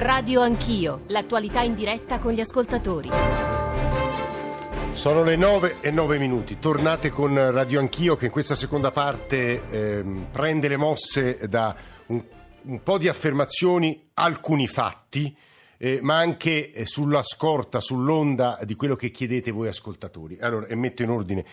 Radio Anch'io, l'attualità in diretta con gli ascoltatori. Sono le 9 e 9 minuti. Tornate con Radio Anch'io che in questa seconda parte ehm, prende le mosse da un, un po' di affermazioni, alcuni fatti. Eh, ma anche eh, sulla scorta, sull'onda di quello che chiedete voi ascoltatori. Allora, e metto in ordine,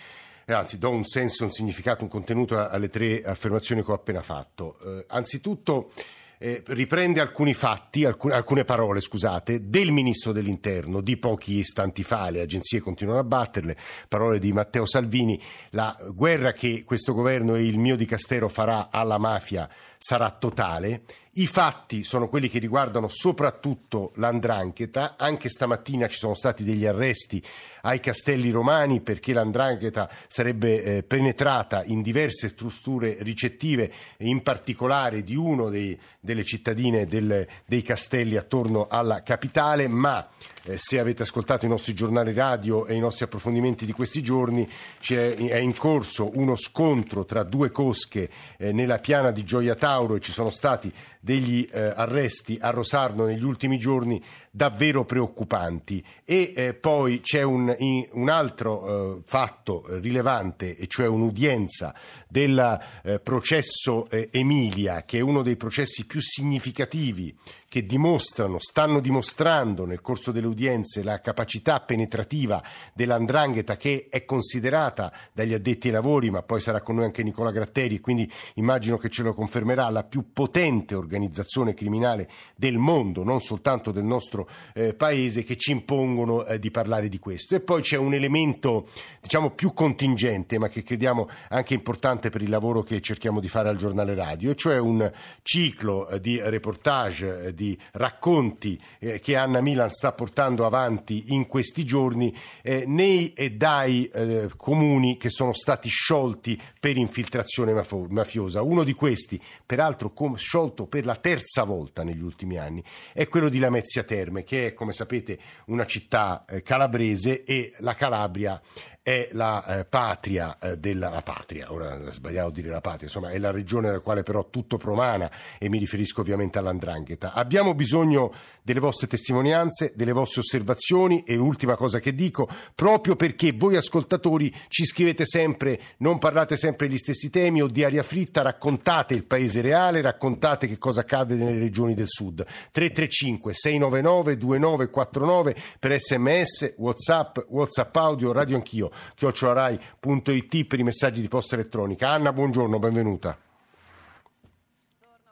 eh, anzi do un senso, un significato, un contenuto alle tre affermazioni che ho appena fatto. Eh, anzitutto eh, riprende alcuni fatti, alcune, alcune parole, scusate, del ministro dell'interno di pochi istanti fa, le agenzie continuano a batterle, parole di Matteo Salvini, la guerra che questo governo e il mio dicastero farà alla mafia sarà totale. I fatti sono quelli che riguardano soprattutto l'andrangheta. Anche stamattina ci sono stati degli arresti ai Castelli Romani perché l'andrangheta sarebbe eh, penetrata in diverse strutture ricettive, in particolare di uno dei, delle cittadine del, dei castelli attorno alla capitale, ma eh, se avete ascoltato i nostri giornali radio e i nostri approfondimenti di questi giorni, è in corso uno scontro tra due cosche eh, nella piana di Gioia Tauro e ci sono stati degli eh, arresti a Rosarno negli ultimi giorni davvero preoccupanti. E eh, poi c'è un, un altro eh, fatto rilevante, e cioè un'udienza del eh, processo eh, Emilia, che è uno dei processi più significativi che dimostrano, stanno dimostrando nel corso delle udienze la capacità penetrativa dell'andrangheta che è considerata dagli addetti ai lavori, ma poi sarà con noi anche Nicola Gratteri, quindi immagino che ce lo confermerà, la più potente organizzazione criminale del mondo, non soltanto del nostro eh, paese che ci impongono eh, di parlare di questo. E poi c'è un elemento diciamo più contingente, ma che crediamo anche importante per il lavoro che cerchiamo di fare al giornale radio, e cioè un ciclo eh, di reportage, eh, di racconti eh, che Anna Milan sta portando avanti in questi giorni nei e dai comuni che sono stati sciolti per infiltrazione mafiosa. Uno di questi, peraltro sciolto per la terza volta negli ultimi anni, è quello di Lamezia Terme Terme, che è, come sapete, una città eh, calabrese e la Calabria è la eh, patria eh, della la patria, ora sbagliavo dire la patria, insomma è la regione nella quale però tutto promana e mi riferisco ovviamente all'andrangheta. Abbiamo bisogno delle vostre testimonianze, delle vostre osservazioni e l'ultima cosa che dico, proprio perché voi ascoltatori ci scrivete sempre, non parlate sempre gli stessi temi o di aria fritta, raccontate il paese reale, raccontate che cosa accade nelle regioni del sud. 335 699 2949 per sms, whatsapp, whatsapp audio, radio anch'io chiocciolarai.it per i messaggi di posta elettronica. Anna, buongiorno, benvenuta.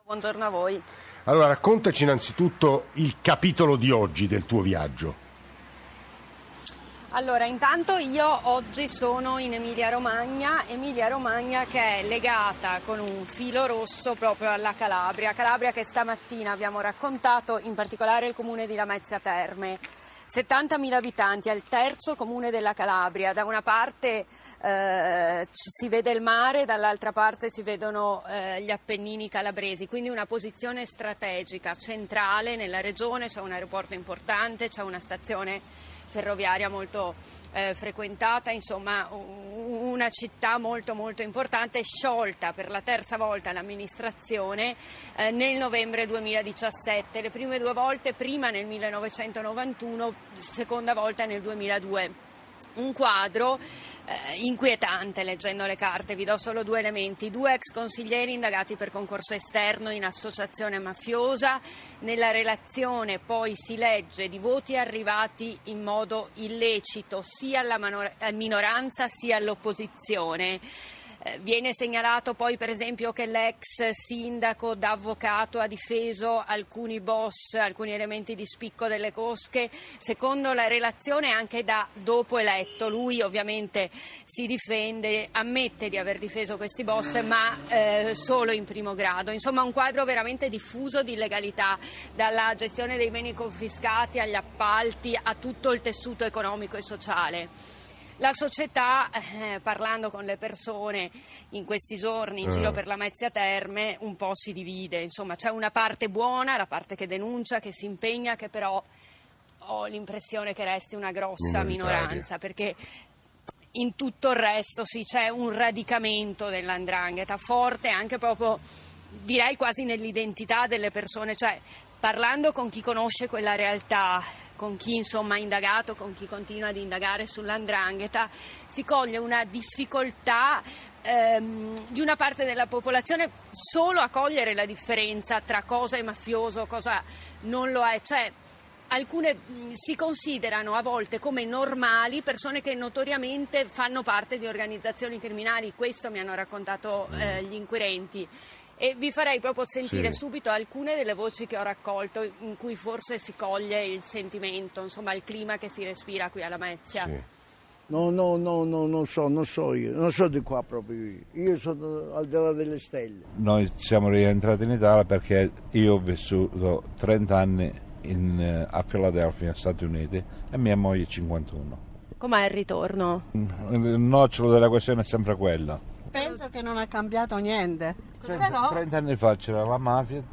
Buongiorno a voi. Allora, raccontaci innanzitutto il capitolo di oggi del tuo viaggio. Allora, intanto io oggi sono in Emilia Romagna, Emilia Romagna che è legata con un filo rosso proprio alla Calabria, Calabria che stamattina abbiamo raccontato, in particolare il comune di Lamezia Terme. 70.000 abitanti, è il terzo comune della Calabria. Da una parte eh, si vede il mare, dall'altra parte si vedono eh, gli Appennini calabresi, quindi una posizione strategica centrale nella regione, c'è un aeroporto importante, c'è una stazione ferroviaria molto eh, frequentata, insomma una città molto molto importante, sciolta per la terza volta l'amministrazione eh, nel novembre 2017, le prime due volte, prima nel 1991, seconda volta nel 2002 un quadro eh, inquietante leggendo le carte, vi do solo due elementi. Due ex consiglieri indagati per concorso esterno in associazione mafiosa, nella relazione poi si legge di voti arrivati in modo illecito sia alla minoranza sia all'opposizione. Eh, viene segnalato poi per esempio che l'ex sindaco da avvocato ha difeso alcuni boss, alcuni elementi di spicco delle cosche, secondo la relazione anche da dopo eletto. Lui ovviamente si difende, ammette di aver difeso questi boss ma eh, solo in primo grado. Insomma un quadro veramente diffuso di illegalità, dalla gestione dei beni confiscati agli appalti a tutto il tessuto economico e sociale. La società, eh, parlando con le persone in questi giorni in giro mm. per la Mezzia Terme, un po' si divide. Insomma, c'è una parte buona, la parte che denuncia, che si impegna, che però ho l'impressione che resti una grossa minoranza, perché in tutto il resto sì, c'è un radicamento dell'andrangheta forte, anche proprio direi quasi nell'identità delle persone, cioè parlando con chi conosce quella realtà, con chi insomma ha indagato, con chi continua ad indagare sull'andrangheta, si coglie una difficoltà ehm, di una parte della popolazione solo a cogliere la differenza tra cosa è mafioso, cosa non lo è. Cioè, alcune si considerano a volte come normali persone che notoriamente fanno parte di organizzazioni criminali, questo mi hanno raccontato eh, gli inquirenti. E vi farei proprio sentire sì. subito alcune delle voci che ho raccolto in cui forse si coglie il sentimento, insomma il clima che si respira qui alla Mezia. Sì. No, no, no, no, non so, non so io, non so di qua proprio io. Io sono al di là delle stelle. Noi siamo rientrati in Italia perché io ho vissuto 30 anni in, eh, a Filadelfia, Stati Uniti, e mia moglie 51. Com'è il ritorno? Il nocciolo della questione è sempre quello penso che non ha cambiato niente. Senta, Però... 30 anni fa c'era la mafia,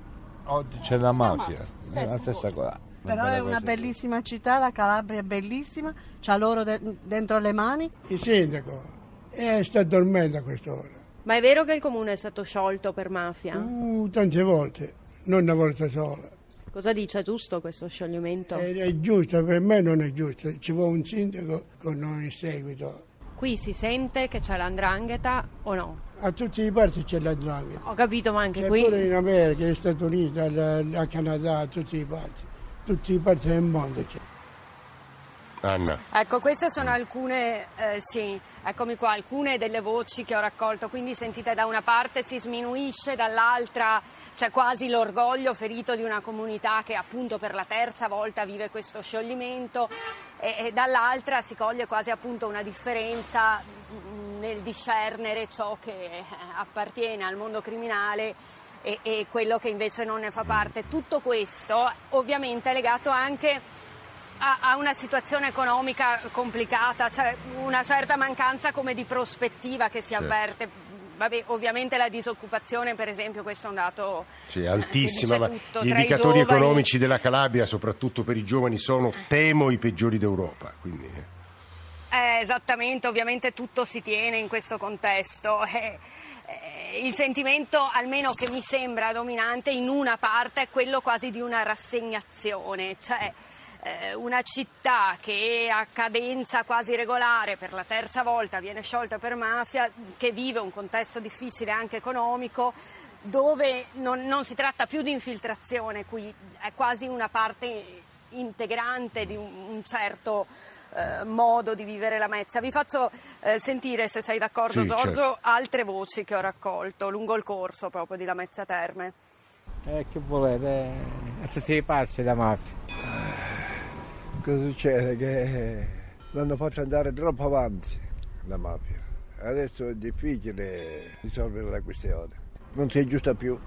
oggi c'è la mafia, è la stessa cosa. Però è una bellissima città, la Calabria è bellissima, c'ha l'oro de- dentro le mani. Il sindaco eh, sta dormendo a quest'ora. Ma è vero che il comune è stato sciolto per mafia? Uh, tante volte, non una volta sola. Cosa dice? È giusto questo scioglimento? È, è giusto, per me non è giusto. Ci vuole un sindaco con noi in seguito Qui si sente che c'è l'andrangheta o no? A tutti i parti c'è l'andrangheta. Ho capito, ma anche c'è qui... pure in America, negli Stati Uniti, al Canada, a tutti i parti. Tutti i parti del mondo c'è. Anna. Ecco, queste sono alcune, eh, sì, eccomi qua, alcune delle voci che ho raccolto. Quindi sentite da una parte si sminuisce, dall'altra c'è quasi l'orgoglio ferito di una comunità che appunto per la terza volta vive questo scioglimento e, e dall'altra si coglie quasi appunto una differenza nel discernere ciò che eh, appartiene al mondo criminale e, e quello che invece non ne fa parte. Tutto questo ovviamente è legato anche a, a una situazione economica complicata, cioè una certa mancanza come di prospettiva che si avverte Vabbè, ovviamente la disoccupazione, per esempio, questo è un dato sì, tutto, gli indicatori giovani... economici della Calabria, soprattutto per i giovani, sono, temo, i peggiori d'Europa. Quindi... Eh, eh esattamente, ovviamente tutto si tiene in questo contesto. Eh, eh, il sentimento, almeno che mi sembra dominante in una parte, è quello quasi di una rassegnazione, cioè eh, una città che a cadenza quasi regolare per la terza volta viene sciolta per mafia, che vive un contesto difficile anche economico, dove non, non si tratta più di infiltrazione, qui è quasi una parte integrante di un, un certo eh, modo di vivere la Mezza. Vi faccio eh, sentire, se sei d'accordo sì, Giorgio, certo. altre voci che ho raccolto lungo il corso proprio di La Mezza Terme. Eh, che volete? A tutti i pazzi la mafia. Cosa succede? Che l'hanno fatto andare troppo avanti la mafia. Adesso è difficile risolvere la questione. Non si aggiusta più.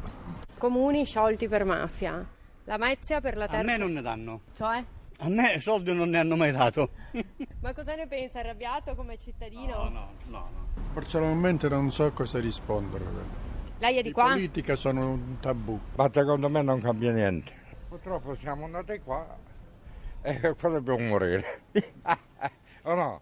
Comuni sciolti per mafia. La Mezia per la terza... A me non ne danno. Cioè? A me soldi non ne hanno mai dato. Ma cosa ne pensa? Arrabbiato come cittadino? No, no, no. no. Personalmente non so cosa rispondere. Lei è di I qua? politica sono un tabù. Ma secondo me non cambia niente. Purtroppo siamo andati qua e qua dobbiamo morire. o no?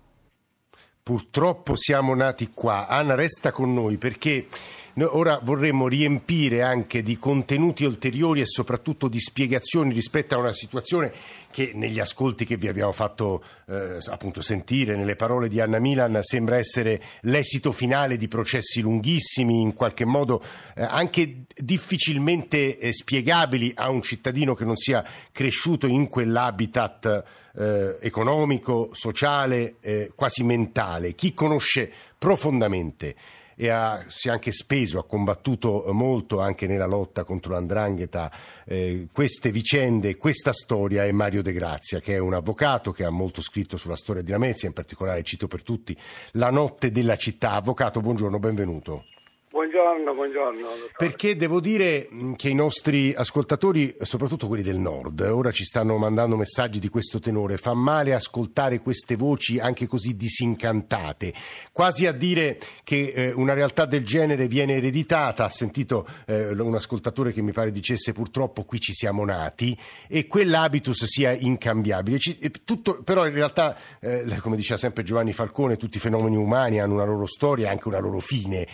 Purtroppo siamo nati qua. Anna resta con noi perché noi ora vorremmo riempire anche di contenuti ulteriori e soprattutto di spiegazioni rispetto a una situazione che negli ascolti che vi abbiamo fatto eh, appunto sentire, nelle parole di Anna Milan, sembra essere l'esito finale di processi lunghissimi, in qualche modo eh, anche difficilmente eh, spiegabili a un cittadino che non sia cresciuto in quell'habitat eh, economico, sociale, eh, quasi mentale. Chi conosce profondamente e ha, si è anche speso, ha combattuto molto anche nella lotta contro l'andrangheta eh, queste vicende, questa storia è Mario De Grazia che è un avvocato che ha molto scritto sulla storia di Lamezia, in particolare cito per tutti La notte della città. Avvocato, buongiorno, benvenuto. Buongiorno, buongiorno. Perché devo dire che i nostri ascoltatori, soprattutto quelli del nord, ora ci stanno mandando messaggi di questo tenore. Fa male ascoltare queste voci anche così disincantate, quasi a dire che eh, una realtà del genere viene ereditata. Ha sentito eh, un ascoltatore che mi pare dicesse purtroppo qui ci siamo nati e quell'habitus sia incambiabile. Ci, tutto, però in realtà, eh, come diceva sempre Giovanni Falcone, tutti i fenomeni umani hanno una loro storia e anche una loro fine.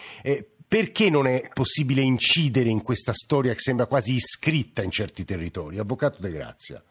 Perché non è possibile incidere in questa storia che sembra quasi iscritta in certi territori? Avvocato De Grazia.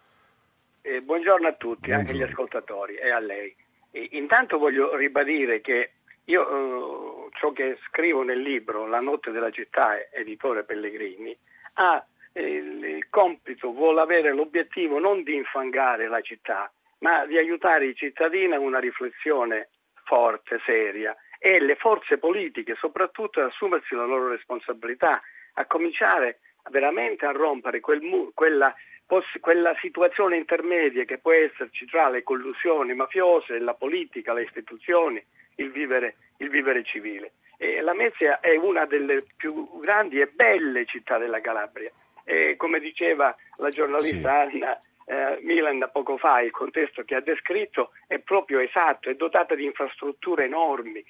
Eh, buongiorno a tutti, Buongiorno. anche agli ascoltatori e a lei. E intanto voglio ribadire che io eh, ciò che scrivo nel libro La notte della città, editore Pellegrini, ha eh, il compito, vuole avere l'obiettivo non di infangare la città, ma di aiutare i cittadini a una riflessione forte, seria e le forze politiche soprattutto ad assumersi la loro responsabilità, a cominciare veramente a rompere quel mu- quella, poss- quella situazione intermedia che può esserci tra le collusioni mafiose, la politica, le istituzioni, il vivere, il vivere civile. E la Mezia è una delle più grandi e belle città della Calabria. E come diceva la giornalista Anna eh, Milan poco fa, il contesto che ha descritto è proprio esatto, è dotata di infrastrutture enormi,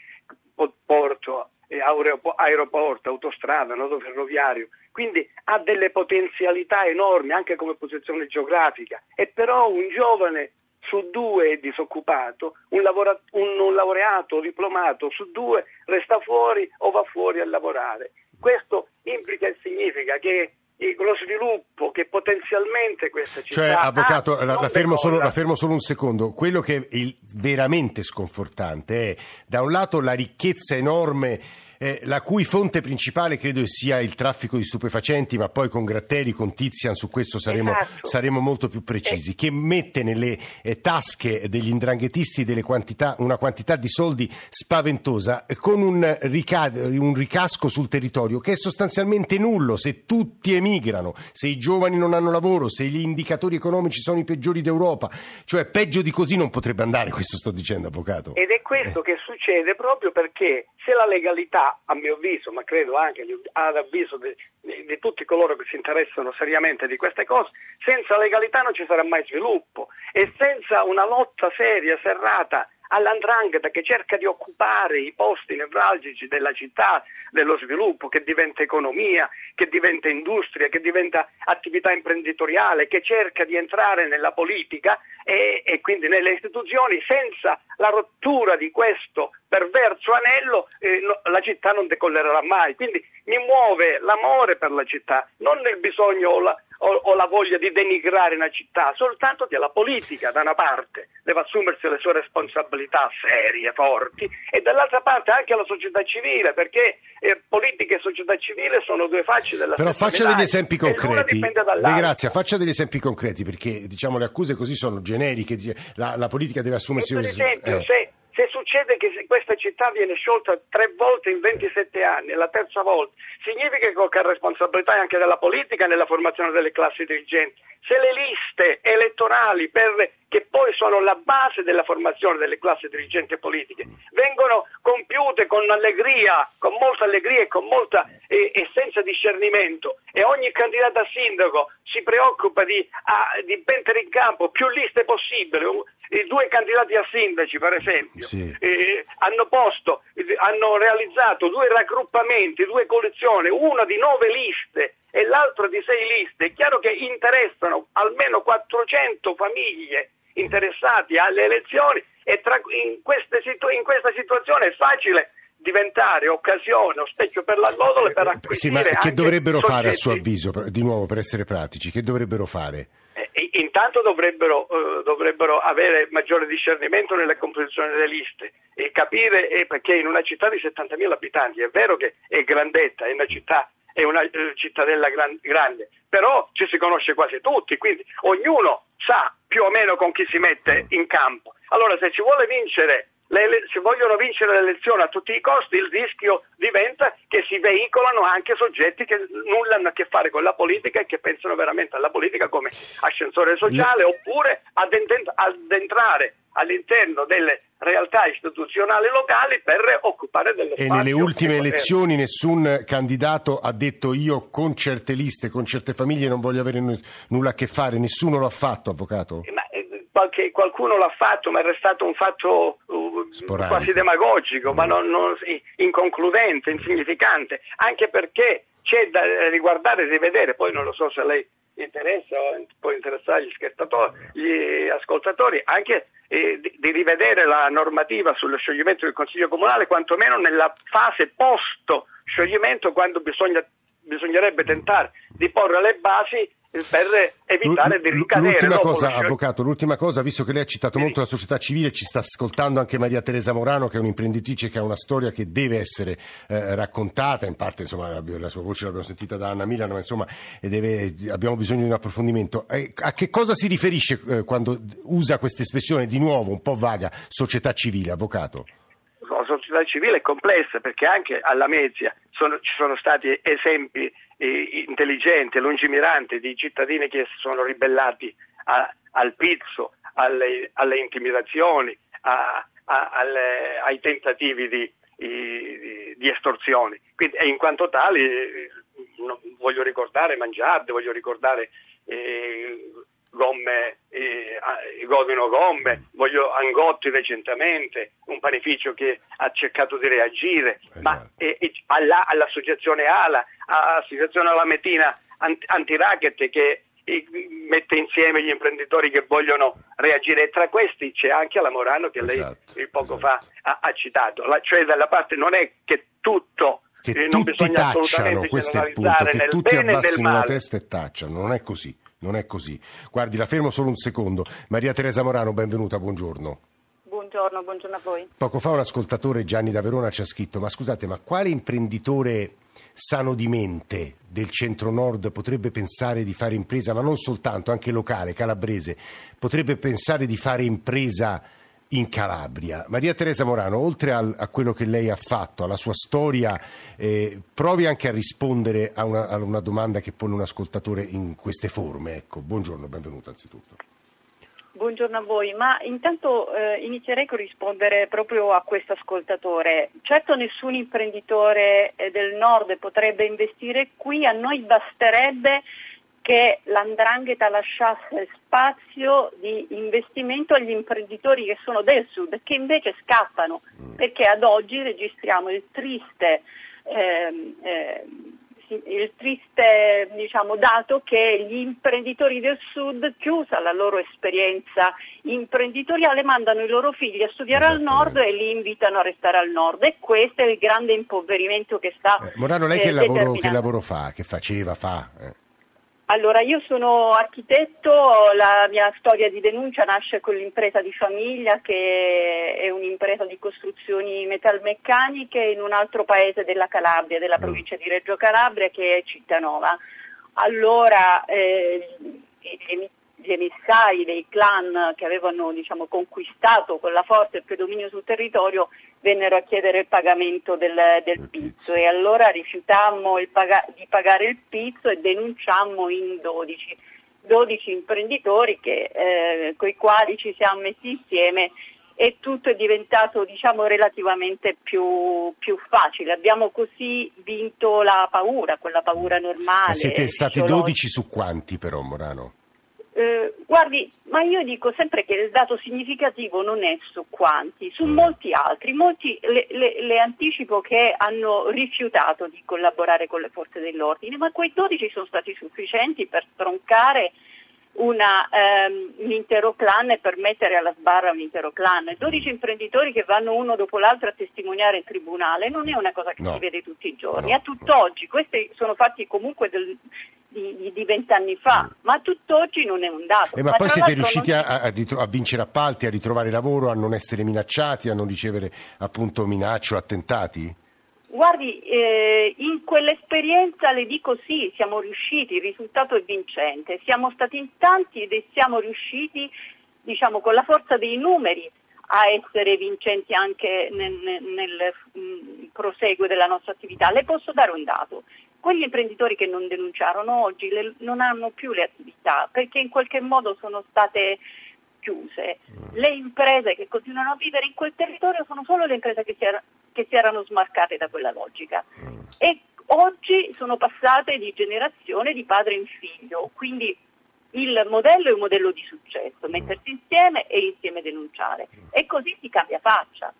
po- porto, eh, aeropo- aeroporto, autostrada, nodo ferroviario, quindi ha delle potenzialità enormi anche come posizione geografica e però un giovane su due è disoccupato, un, lavora- un- un laureato o diplomato su due resta fuori o va fuori a lavorare. Questo implica e significa che lo sviluppo che potenzialmente questa città Cioè, avvocato, ha, la, la fermo solo, la fermo solo un secondo. Quello che è il- veramente sconfortante è, da un lato, la ricchezza enorme, eh, la cui fonte principale credo sia il traffico di stupefacenti, ma poi con Gratteri, con Tizian, su questo saremo, Esatto. saremo molto più precisi, che mette nelle eh, tasche degli indranghetisti delle quantità- una quantità di soldi spaventosa, eh, con un, rica- un ricasco sul territorio che è sostanzialmente nullo se tutti emigrano, se i giovani non hanno lavoro, se gli indicatori economici sono i peggiori d'Europa. Cioè, peggio di così non potrebbe andare, questo sto dicendo, avvocato. Ed è questo che succede proprio perché se la legalità, a mio avviso, ma credo anche ad avviso di, di- di tutti coloro che si interessano seriamente di queste cose, senza legalità non ci sarà mai sviluppo e senza una lotta seria, serrata all'andrangheta che cerca di occupare i posti nevralgici della città, dello sviluppo, che diventa economia, che diventa industria, che diventa attività imprenditoriale, che cerca di entrare nella politica e, e quindi nelle istituzioni, senza la rottura di questo perverso anello eh, no- la città non decollerà mai. Quindi mi muove l'amore per la città, non il bisogno o la, o- o la voglia di denigrare una città, soltanto che la politica da una parte deve assumersi le sue responsabilità serie, forti, e dall'altra parte anche la società civile, perché eh, politica e società civile sono due facce della Però stessa faccia degli esempi e concreti. Grazia, faccia degli esempi concreti perché diciamo le accuse così sono generiche. La, la politica deve assumersi Per esempio, eh. se, se succede che questa città viene sciolta tre volte in 27 anni, la terza volta, significa che qualche responsabilità è anche della politica nella formazione delle classi dirigenti. Se le liste elettorali, per- che poi sono la base della formazione delle classi dirigenti politiche, vengono compiute con allegria, con molta allegria e molta e, e senza discernimento e ogni candidato a sindaco si preoccupa di, a- di mettere in campo più liste possibili, i due candidati a sindaci per esempio Sì. eh, hanno posto, eh, hanno realizzato due raggruppamenti, due coalizioni, una di nove liste e l'altra di sei liste. È chiaro che interessano almeno 400 famiglie interessate alle elezioni e tra- in, situ- in questa situazione è facile diventare occasione o specchio per la lodole per Eh, Sì, ma acquisire che dovrebbero fare a suo avviso, di nuovo per essere pratici, che dovrebbero fare? Intanto dovrebbero, eh, dovrebbero avere maggiore discernimento nella composizione delle liste e capire eh, perché in una città di 70.000 abitanti è vero che è grandetta, è una città, è una eh, cittadella gran- grande, però ci si conosce quasi tutti, quindi ognuno sa più o meno con chi si mette in campo. Allora se si vuole vincere ele- se vogliono vincere le elezioni a tutti i costi, il rischio diventa che si veicolano anche soggetti che nulla hanno a che fare con la politica e che pensano veramente alla politica come ascensore sociale oppure ad enten- ad entrare all'interno delle realtà istituzionali locali per occupare delle E nelle ultime elezioni nessun candidato ha detto io con certe liste, con certe famiglie non voglio avere n- nulla a che fare, nessuno lo ha fatto, avvocato? Ma, eh, qualche- qualcuno l'ha fatto, ma è restato un fatto uh, Sporadico. quasi demagogico, ma non- non- inconcludente, insignificante, anche perché c'è da riguardare e rivedere, poi non lo so se lei interessa o può interessare gli, gli ascoltatori, anche eh, di, di rivedere la normativa sullo scioglimento del Consiglio Comunale, quantomeno nella fase post scioglimento, quando bisogna, bisognerebbe tentare di porre le basi per evitare di ricadere. L'ultima cosa, scioglimento. Avvocato, l'ultima cosa, visto che lei ha citato molto la società civile, ci sta ascoltando anche Maria Teresa Morano, che è un'imprenditrice che ha una storia che deve essere eh, raccontata, in parte insomma, la, la sua voce l'abbiamo sentita da Anna Milano, ma insomma deve- abbiamo bisogno di un approfondimento. Eh, a che cosa si riferisce eh, quando usa questa espressione di nuovo un po' vaga, società civile, Avvocato? Società civile è complessa perché anche alla Mezia sono- ci sono stati esempi eh, intelligenti e lungimiranti di cittadini che si sono ribellati a- al pizzo, alle, alle intimidazioni, a- a- alle- ai tentativi di, i- di estorsione. Quindi, in quanto tali voglio ricordare Mangiardi, voglio ricordare eh, gomme, eh, Godino Gomme, voglio Angotti recentemente, un panificio che ha cercato di reagire, ma Esatto. eh, eh, alla- all'associazione ALA, all'associazione Alamettina Ant- Antiracket che eh, mette insieme gli imprenditori che vogliono reagire e tra questi c'è anche la Morano che lei Esatto, eh, poco esatto. fa ha, ha citato, La- cioè dalla parte non è che tutto Che eh, non tutti bisogna tacciano, assolutamente questo è il punto, generalizzare che nel tutti e abbassino la testa e tacciano, non è così. Non è così. Guardi, la fermo solo un secondo. Maria Teresa Morano, benvenuta, buongiorno. Buongiorno, buongiorno a voi. Poco fa un ascoltatore, Gianni da Verona, ci ha scritto: Ma scusate, ma quale imprenditore sano di mente del centro-nord potrebbe pensare di fare impresa, ma non soltanto, anche locale, calabrese, potrebbe pensare di fare impresa in Calabria? Maria Teresa Morano, oltre al- a quello che lei ha fatto, alla sua storia, eh, provi anche a rispondere a una, a una domanda che pone un ascoltatore in queste forme. Ecco, buongiorno, benvenuta anzitutto. Buongiorno a voi, ma intanto eh, inizierei con rispondere proprio a questo ascoltatore. Certo nessun imprenditore eh, del nord potrebbe investire qui, a noi basterebbe che l'andrangheta lasciasse spazio di investimento agli imprenditori che sono del sud, che invece scappano, perché ad oggi registriamo il triste, ehm, ehm, il triste diciamo, dato che gli imprenditori del sud, chiusa la loro esperienza imprenditoriale, mandano i loro figli a studiare al nord e li invitano a restare al nord e questo è il grande impoverimento che sta Eh, Morano, lei eh, che, lavoro, che lavoro fa? Che faceva? Fa? Eh. Allora, io sono architetto, la mia storia di denuncia nasce con l'impresa di famiglia che è un'impresa di costruzioni metalmeccaniche in un altro paese della Calabria, della provincia di Reggio Calabria che è Cittanova. Allora, eh, gli emissari dei clan che avevano diciamo, conquistato con la forza il predominio sul territorio vennero a chiedere il pagamento del, del pizzo e allora rifiutammo il paga- di pagare il pizzo e denunciammo in 12, 12 imprenditori che, eh, con i quali ci siamo messi insieme e tutto è diventato diciamo, relativamente più, più facile. Abbiamo così vinto la paura, quella paura normale. Ma siete stati fisiologica. 12 su quanti però, Morano? Eh, guardi, ma io dico sempre che il dato significativo non è su quanti, su molti altri. Molti le, le- le anticipo che hanno rifiutato di collaborare con le forze dell'ordine, ma quei 12 sono stati sufficienti per troncare una, ehm, un intero clan e per mettere alla sbarra un intero clan. 12 imprenditori che vanno uno dopo l'altro a testimoniare in tribunale non è una cosa che No. si vede tutti i giorni. No. A tutt'oggi, questi sono fatti comunque del- di, vent'anni fa, ma tutt'oggi non è un dato. Eh, ma Ma poi siete riusciti non- a, a ritro- a vincere appalti, a ritrovare lavoro, a non essere minacciati, a non ricevere appunto minacce o attentati? Guardi, eh, in quell'esperienza le dico sì, siamo riusciti, il risultato è vincente, siamo stati in tanti ed siamo riusciti, diciamo, con la forza dei numeri a essere vincenti anche nel, nel- nel, mm, proseguo della nostra attività. Le posso dare un dato. Quegli imprenditori che non denunciarono oggi le- non hanno più le attività perché in qualche modo sono state chiuse. Le imprese che continuano a vivere in quel territorio sono solo le imprese che si, era- che si erano smarcate da quella logica. E oggi sono passate di generazione di padre in figlio, quindi il modello è un modello di successo, mettersi insieme e insieme denunciare. E così si cambia faccia.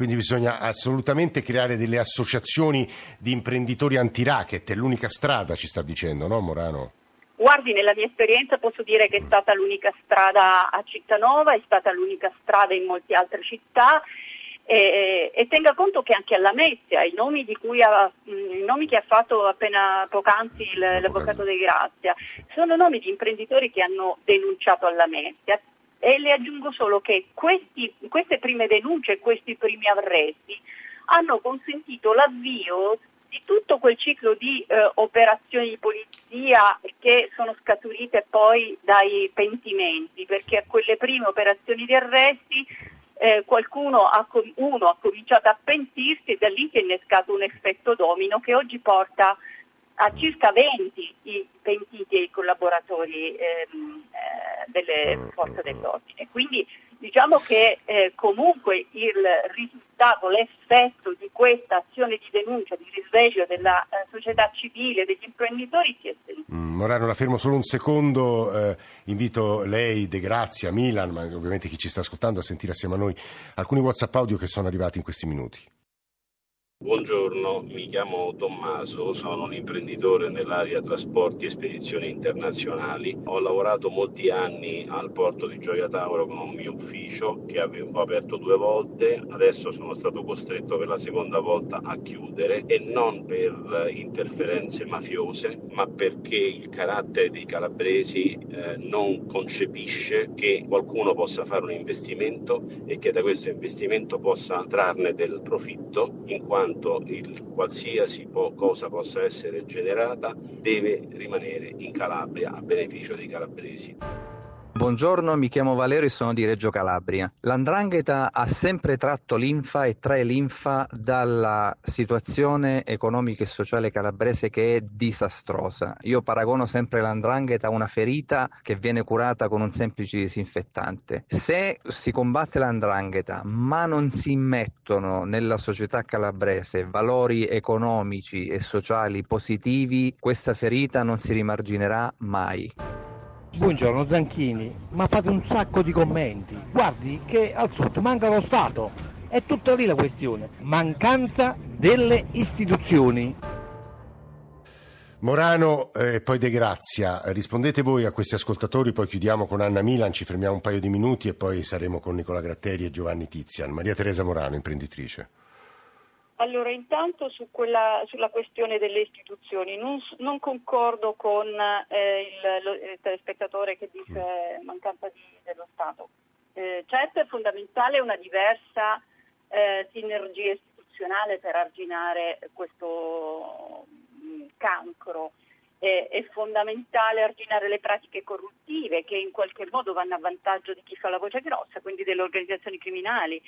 Quindi bisogna assolutamente creare delle associazioni di imprenditori anti-racket, è l'unica strada, ci sta dicendo, no Morano? Guardi, nella mia esperienza posso dire che è stata l'unica strada a Cittanova, è stata l'unica strada in molte altre città e, e tenga conto che anche alla Lamezia i nomi, ha, i nomi che ha fatto appena poc'anzi l'avvocato De Grazia sono nomi di imprenditori che hanno denunciato alla Lamezia e le aggiungo solo che questi, queste prime denunce questi primi arresti hanno consentito l'avvio di tutto quel ciclo di eh, operazioni di polizia che sono scaturite poi dai pentimenti, perché a quelle prime operazioni di arresti eh, qualcuno ha, uno ha cominciato a pentirsi e da lì si è innescato un effetto domino che oggi porta a circa 20 i pentiti e i collaboratori ehm, eh, delle forze dell'ordine. Quindi diciamo che eh, comunque il risultato, l'effetto di questa azione di denuncia, di risveglio della eh, società civile, degli imprenditori si è sentito. Mm, Morano, la fermo solo un secondo, eh, invito lei, De Grazia, Milan, ma ovviamente chi ci sta ascoltando a sentire assieme a noi alcuni WhatsApp audio che sono arrivati in questi minuti. Buongiorno, mi chiamo Tommaso, sono un imprenditore nell'area trasporti e spedizioni internazionali. Ho lavorato molti anni al porto di Gioia Tauro con un mio ufficio che avevo aperto due volte, adesso sono stato costretto per la seconda volta a chiudere e non per interferenze mafiose, ma perché il carattere dei calabresi eh, non concepisce che qualcuno possa fare un investimento e che da questo investimento possa trarne del profitto in quanto quanto il, qualsiasi po- cosa possa essere generata deve rimanere in Calabria a beneficio dei calabresi. Buongiorno, mi chiamo Valerio e sono di Reggio Calabria. L'andrangheta ha sempre tratto linfa e trae linfa dalla situazione economica e sociale calabrese che è disastrosa. Io paragono sempre l'andrangheta a una ferita che viene curata con un semplice disinfettante. Se si combatte l'andrangheta ma non si immettono nella società calabrese valori economici e sociali positivi, questa ferita non si rimarginerà mai. Buongiorno Zanchini, ma fate un sacco di commenti. Guardi che al sud manca lo Stato. È tutta lì la questione. Mancanza delle istituzioni. Morano e eh, poi De Grazia, rispondete voi a questi ascoltatori, poi chiudiamo con Anna Milan, ci fermiamo un paio di minuti e poi saremo con Nicola Gratteri e Giovanni Tizian. Maria Teresa Morano, imprenditrice. Allora, intanto su quella, sulla questione delle istituzioni, non, non concordo con eh, il, lo, il, telespettatore che dice mancanza di, dello Stato. Eh, certo è fondamentale una diversa eh, sinergia istituzionale per arginare questo mh, cancro. è fondamentale arginare le pratiche corruttive che in qualche modo vanno a vantaggio di chi fa la voce grossa, quindi delle organizzazioni criminali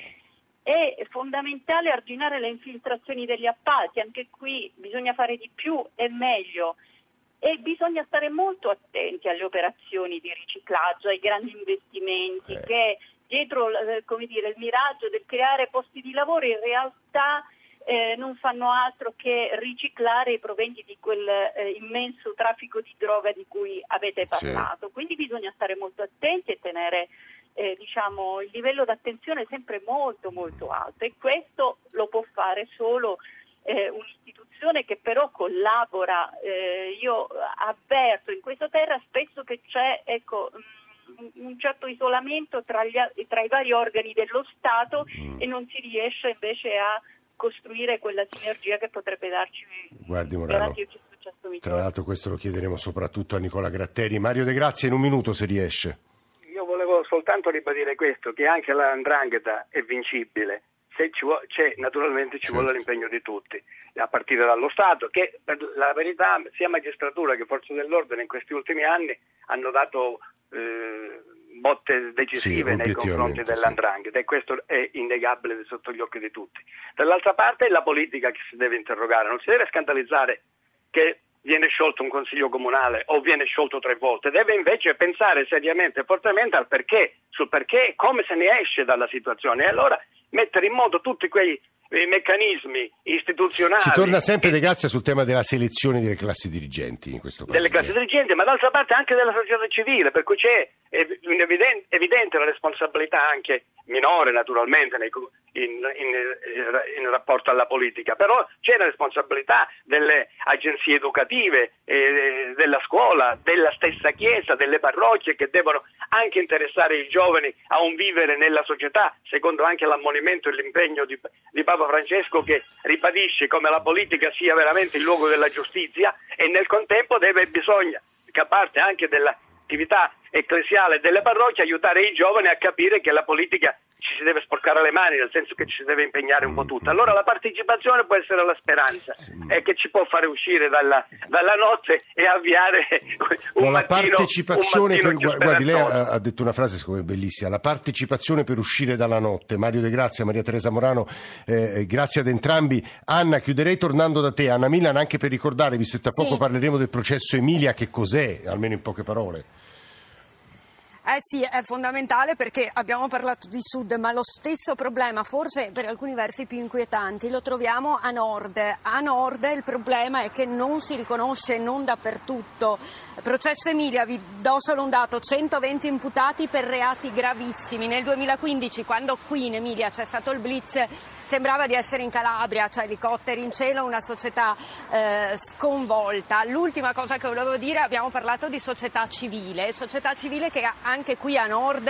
è fondamentale arginare le infiltrazioni degli appalti, anche qui bisogna fare di più e meglio e bisogna stare molto attenti alle operazioni di riciclaggio, ai grandi investimenti eh. che dietro eh, dire, il miraggio del creare posti di lavoro in realtà eh, non fanno altro che riciclare i proventi di quel eh, immenso traffico di droga di cui avete parlato. Sì. Quindi bisogna stare molto attenti e tenere eh, diciamo, il livello d'attenzione è sempre molto molto alto e questo lo può fare solo eh, un'istituzione che però collabora. Eh, io avverto in questa terra spesso che c'è ecco, un certo isolamento tra, gli, tra, i vari organi dello Stato mm. e non si riesce invece a costruire quella sinergia che potrebbe darci Guardi, Morano, tra l'altro questo lo chiederemo soprattutto a Nicola Gratteri. Mario De Grazia in un minuto se riesce soltanto ribadire questo, che anche la Ndrangheta è vincibile, se ci vuole, c'è, naturalmente ci vuole l'impegno di tutti, a partire dallo Stato, che per la verità sia magistratura che forze dell'ordine in questi ultimi anni hanno dato eh, botte decisive sì, nei confronti dell'Andrangheta sì. e questo è innegabile sotto gli occhi di tutti. Dall'altra parte è la politica che si deve interrogare, non si deve scandalizzare che viene sciolto un consiglio comunale o viene sciolto tre volte, deve invece pensare seriamente e fortemente al perché, sul perché e come se ne esce dalla situazione. E allora mettere in moto tutti quei i meccanismi istituzionali. Si torna sempre De Grazia sul tema della selezione delle classi dirigenti in questo paese. delle classi dirigenti, ma d'altra parte anche della società civile, per cui c'è ev- evidente, evidente la responsabilità anche minore naturalmente nei in, in- in rapporto alla politica, però c'è la responsabilità delle agenzie educative, eh, della scuola, della stessa chiesa, delle parrocchie che devono anche interessare i giovani a un vivere nella società, secondo anche l'ammonimento e l'impegno di, di Papa Francesco che ribadisce come la politica sia veramente il luogo della giustizia e nel contempo deve bisogna, che parte anche dell'attività ecclesiale delle parrocchie, aiutare i giovani a capire che la politica ci si deve sporcare le mani, nel senso che ci si deve impegnare un po' tutto. Allora la partecipazione può essere la speranza e che ci può fare uscire dalla, dalla notte e avviare un No, la mattino, partecipazione un per, guardi, lei ha, ha detto una frase secondo me bellissima, la partecipazione per uscire dalla notte. Mario De Grazia, Maria Teresa Morano, eh, grazie ad entrambi. Anna, chiuderei tornando da te. Anna Milan, anche per ricordare, visto che tra Sì. poco parleremo del processo Emilia, che cos'è, almeno in poche parole. Eh sì, è fondamentale perché abbiamo parlato di sud, ma lo stesso problema, forse per alcuni versi più inquietanti, lo troviamo a nord. A nord il problema è che non si riconosce non dappertutto. Processo Emilia, vi do solo un dato, 120 imputati per reati gravissimi. Nel 2015, quando qui in Emilia c'è stato il blitz, sembrava di essere in Calabria, cioè elicotteri in cielo, una società eh, sconvolta. L'ultima cosa che volevo dire, abbiamo parlato di società civile, società civile che anche qui a nord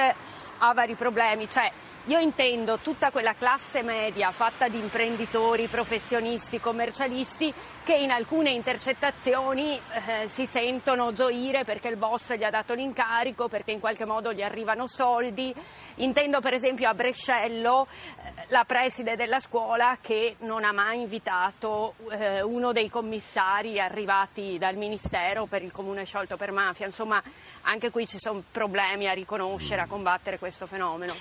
ha vari problemi, cioè io intendo tutta quella classe media fatta di imprenditori, professionisti, commercialisti che in alcune intercettazioni eh, si sentono gioire perché il boss gli ha dato l'incarico, perché in qualche modo gli arrivano soldi. Intendo per esempio a Brescello eh, la preside della scuola che non ha mai invitato eh, uno dei commissari arrivati dal Ministero per il comune sciolto per mafia. Insomma, anche qui ci sono problemi a riconoscere, a combattere questo fenomeno.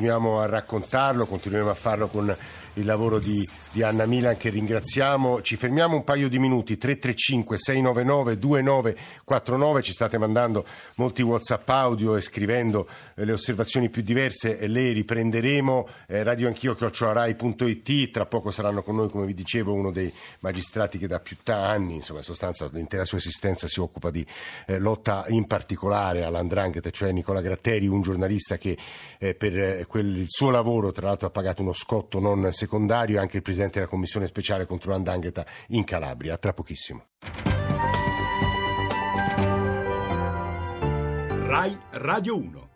Continuiamo a raccontarlo, continueremo a farlo con il lavoro di, di Anna Milan che ringraziamo. Ci fermiamo un paio di minuti, 335 699 2949, ci state mandando molti Whatsapp audio e scrivendo eh, le osservazioni più diverse le riprenderemo. Eh, radio anch'io chiocciorai.it, tra poco saranno con noi, come vi dicevo, uno dei magistrati che da più anni, insomma in sostanza l'intera sua esistenza si occupa di eh, lotta in particolare all'andrangheta, cioè Nicola Gratteri, un giornalista che eh, per eh, quel- il suo lavoro tra l'altro ha pagato uno scotto non secondario e anche il presidente della commissione speciale contro l'andrangheta in Calabria. Tra pochissimo. Rai Radio 1